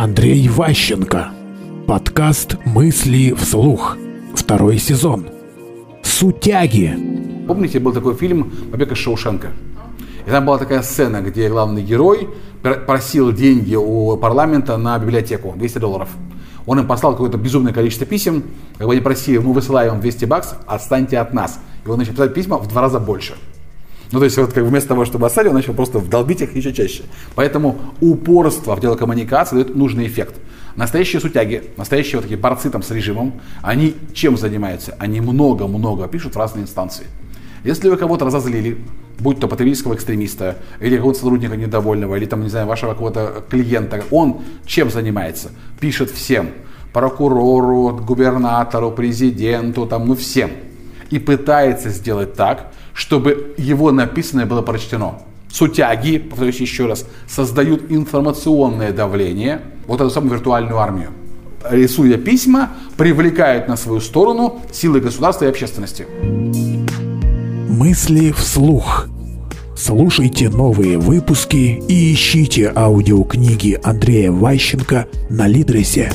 Андрей Ващенко. Подкаст «Мысли вслух». Второй сезон. Сутяги. Помните, был такой фильм «Побег из Шоушенка»? И там была такая сцена, где главный герой просил деньги у парламента на библиотеку, 200 долларов. Он им послал какое-то безумное количество писем, как бы они просили, мы высылаем вам 200 баксов, отстаньте от нас. И он начал писать письма в два раза больше. Ну, то есть, вот как вместо того, чтобы оставить, он начал просто вдолбить их еще чаще. Поэтому упорство в телекоммуникации дает нужный эффект. Настоящие сутяги, настоящие вот такие борцы там с режимом, они чем занимаются? Они много-много пишут в разные инстанции. Если вы кого-то разозлили, будь то потребительского экстремиста, или какого-то сотрудника недовольного, или там, не знаю, вашего какого-то клиента, он чем занимается? Пишет всем. Прокурору, губернатору, президенту, там, ну всем. И пытается сделать так, чтобы его написанное было прочтено. Сутяги, повторюсь еще раз, создают информационное давление, вот эту самую виртуальную армию. Рисуя письма, привлекают на свою сторону силы государства и общественности. Мысли вслух. Слушайте новые выпуски и ищите аудиокниги Андрея Ващенко на Лидресе.